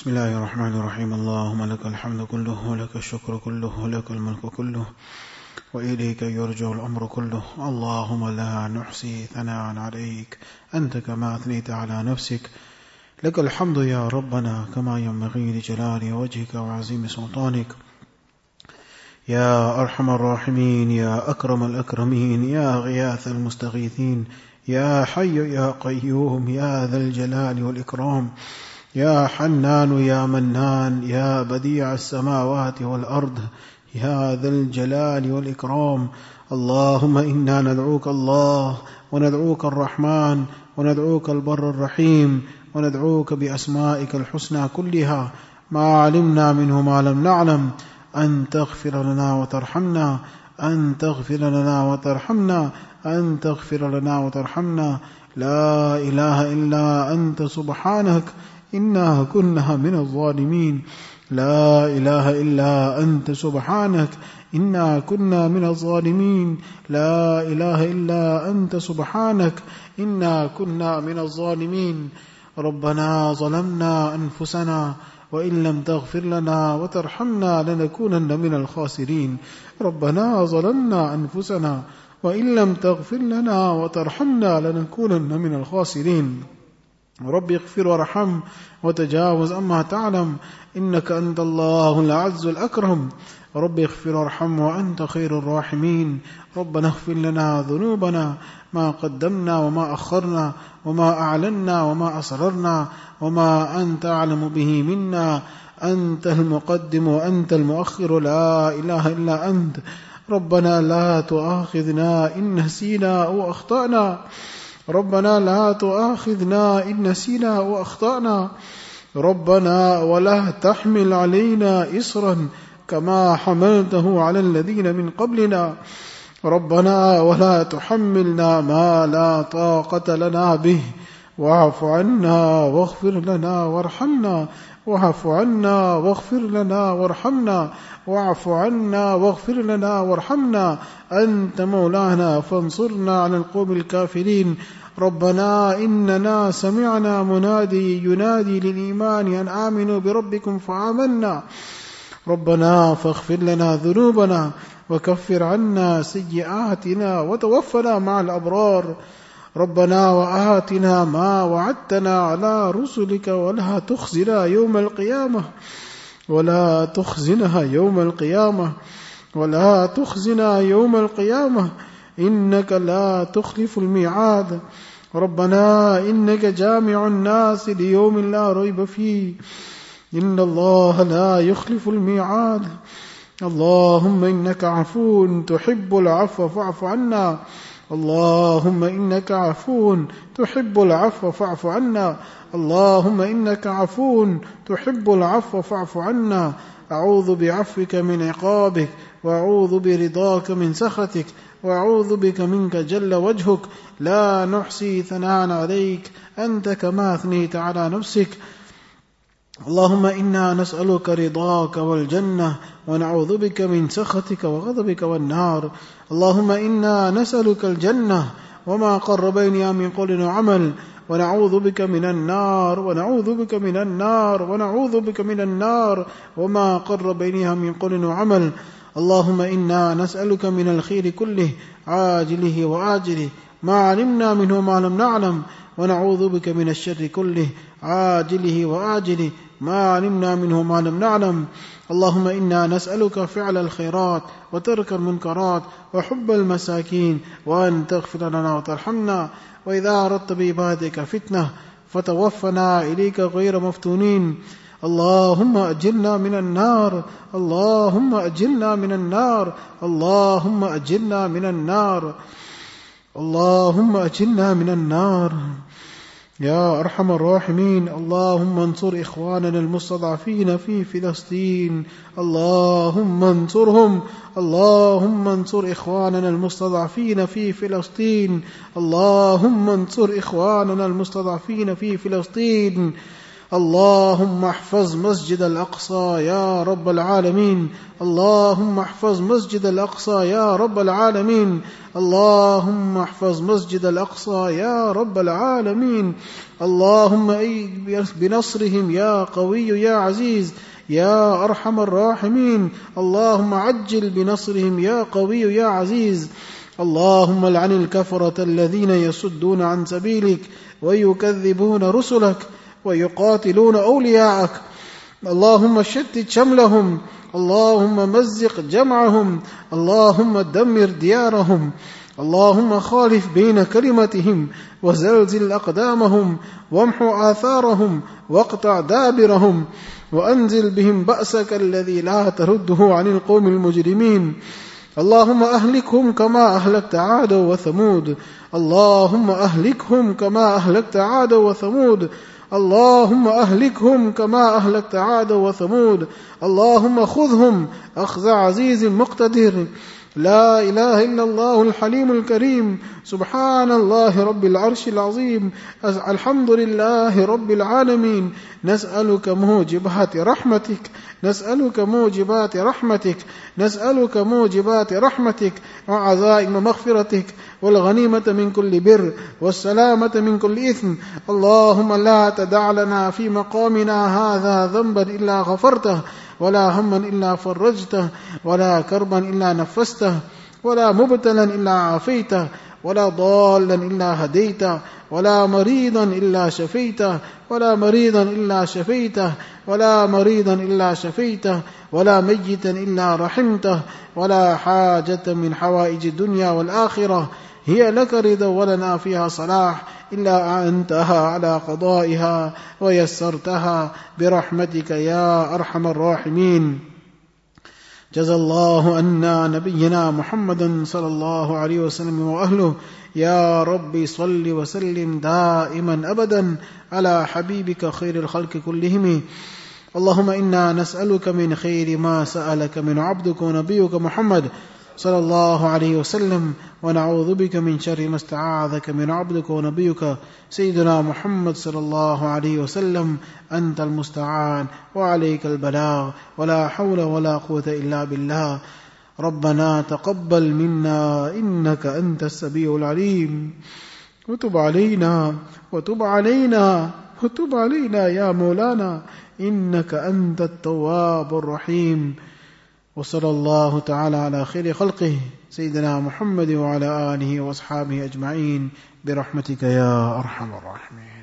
بسم الله الرحمن الرحيم اللهم لك الحمد كله ولك الشكر كله ولك الملك كله وإليك يرجع الأمر كله اللهم لا نحصي ثناء عليك أنت كما أثنيت على نفسك لك الحمد يا ربنا كما ينبغي لجلال وجهك وعظيم سلطانك يا أرحم الراحمين يا أكرم الأكرمين يا غياث المستغيثين يا حي يا قيوم يا ذا الجلال والإكرام يا حنان يا منان يا بديع السماوات والأرض يا ذا الجلال والإكرام. اللهم إنا ندعوك الله وندعوك الرحمن وندعوك البر الرحيم وندعوك بأسمائك الحسنى كلها. ما علمنا منه ما لم نعلم. أن تغفر لنا وترحمنا أن تغفر لنا وترحمنا أن تغفر لنا وترحمنا. لا إله إلا أنت سبحانك. إنا كنا من الظالمين. لا إله إلا أنت سبحانك. إنا كنا من الظالمين. لا إله إلا أنت سبحانك. إنا كنا من الظالمين. ربنا ظلمنا أنفسنا وإن لم تغفر لنا وترحمنا لنكونن من الخاسرين. ربنا ظلمنا أنفسنا وإن لم تغفر لنا وترحمنا لنكونن من الخاسرين. رب اغفر وارحم وتجاوز أما تعلم إنك أنت الله الأعز الأكرم. رب اغفر وارحم وأنت خير الراحمين. ربنا اغفر لنا ذنوبنا ما قدمنا وما أخرنا وما أعلنا وما أسررنا وما أنت أعلم به منا. أنت المقدم وأنت المؤخر لا إله إلا أنت. ربنا لا تؤاخذنا إن نسينا أو أخطأنا. ربنا لا تؤاخذنا إن نسينا وأخطأنا. ربنا ولا تحمل علينا إصرا كما حملته على الذين من قبلنا. ربنا ولا تحملنا ما لا طاقة لنا به. واعف عنا واغفر لنا وارحمنا. واعف عنا واغفر لنا وارحمنا. واعف عنا واغفر لنا وارحمنا. أنت مولانا فانصرنا على القوم الكافرين. ربنا إننا سمعنا منادي ينادي للإيمان أن آمنوا بربكم فآمنا. ربنا فاغفر لنا ذنوبنا وكفر عنا سيئاتنا وتوفنا مع الأبرار. ربنا وآتنا ما وعدتنا على رسلك ولا تخزنا يوم القيامة. ولا تخزنها يوم القيامة. ولا تخزنا يوم القيامة. إنك لا تخلف الميعاد. ربنا إنك جامع الناس ليوم لا ريب فيه. إن الله لا يخلف الميعاد. اللهم إنك عفو تحب العفو فاعف عنا. اللهم إنك عفو تحب العفو فاعف عنا. اللهم إنك عفو تحب العفو فاعف عنا. أعوذ بعفوك من عقابك وأعوذ برضاك من سخطك. وأعوذ بك منك جل وجهك. لا نحصي ثناء عليك. أنت كما أثنيت على نفسك. اللهم إنا نسألك رضاك والجنة ونعوذ بك من سخطك وغضبك والنار. اللهم إنا نسألك الجنة وما قرب إليها من قول وعمل. ونعوذ بك من النار. ونعوذ بك من النار. ونعوذ بك من النار. وما قرب إليها من قول وعمل. اللهم إنا نسألك من الخير كله عاجله وآجله ما علمنا منه ما لم نعلم ونعوذ بك من الشر كله عاجله وآجله ما علمنا منه ما لم نعلم. اللهم إنا نسألك فعل الخيرات وترك المنكرات وحب المساكين وأن تغفر لنا وترحمنا. وإذا أردت بعبادك فتنة فتوفنا إليك غير مفتونين. اللهم أجلنا من النار اللهم أجلنا من النار اللهم أجلنا من النار اللهم أجلنا من النار. يا أرحم الراحمين اللهم انصر إخواننا المستضعفين في فلسطين اللهم انصرهم اللهم انصر إخواننا المستضعفين في فلسطين اللهم انصر إخواننا المستضعفين في فلسطين. اللهم احفظ مسجد الأقصى يا رب العالمين. اللهم احفظ مسجد الأقصى يا رب العالمين. اللهم احفظ مسجد الأقصى يا رب العالمين. اللهم أي بنصرهم يا قوي يا عزيز يا أرحم الراحمين. اللهم عجل بنصرهم يا قوي يا عزيز. اللهم لعن الكفرة الذين يصدون عن سبيلك ويكذبون رسلك. ويقاتلون أولياءك. اللهم شتت شملهم. اللهم مزق جمعهم. اللهم دمر ديارهم. اللهم خالف بين كلمتهم وزلزل أقدامهم. وامحو آثارهم. واقطع دابرهم. وأنزل بهم بأسك الذي لا ترده عن القوم المجرمين. اللهم أهلكهم كما أهلكت عاد وثمود. اللهم أهلكهم كما أهلكت عاد وثمود. اللهم أهلكهم كما أهلكت عاد وثمود. اللهم خذهم. أخذ عزيز مقتدر. لا إله إلا الله الحليم الكريم. سبحان الله رب العرش العظيم. الحمد لله رب العالمين. نسألك موجبات رحمتك. نسألك موجبات رحمتك. نسألك موجبات رحمتك. وعزائم مغفرتك. والغنيمة من كل بر. والسلامة من كل إثم. اللهم لا تدع لنا في مقامنا هذا ذنبا إلا غفرته. ولا هما إلا فرجته ولا كربا إلا نفسته ولا مبتلا إلا عافيته ولا ضالا إلا هديته ولا مريضا إلا شفيته ولا مريضا إلا شفيته ولا مريضا إلا شفيته ولا ميتا إلا رحمته ولا حاجة من حوائج الدنيا والآخرة. هي لك رضا ولنا فيها صلاح إلا أنتها على قضائها ويسرتها برحمتك يا أرحم الراحمين. جزى الله أنا نبينا محمدا صلى الله عليه وسلم وأهله. يا رب صل وسلم دائما أبدا على حبيبك خير الخلق كلهم. اللهم إنا نسألك من خير ما سألك من عبدك ونبيك محمد. صلى الله عليه وسلم ونعوذ بك من شر ما استعاذك من عبدك ونبيك سيدنا محمد صلى الله عليه وسلم أنت المستعان وعليك البلاغ ولا حول ولا قوة إلا بالله. ربنا تقبل منا إنك أنت السميع العليم. وتب علينا وتب علينا وتب علينا يا مولانا إنك أنت التواب الرحيم. وصلى الله تعالى على خير خلقه سيدنا محمد وعلى آله وأصحابه أجمعين برحمتك يا أرحم الراحمين.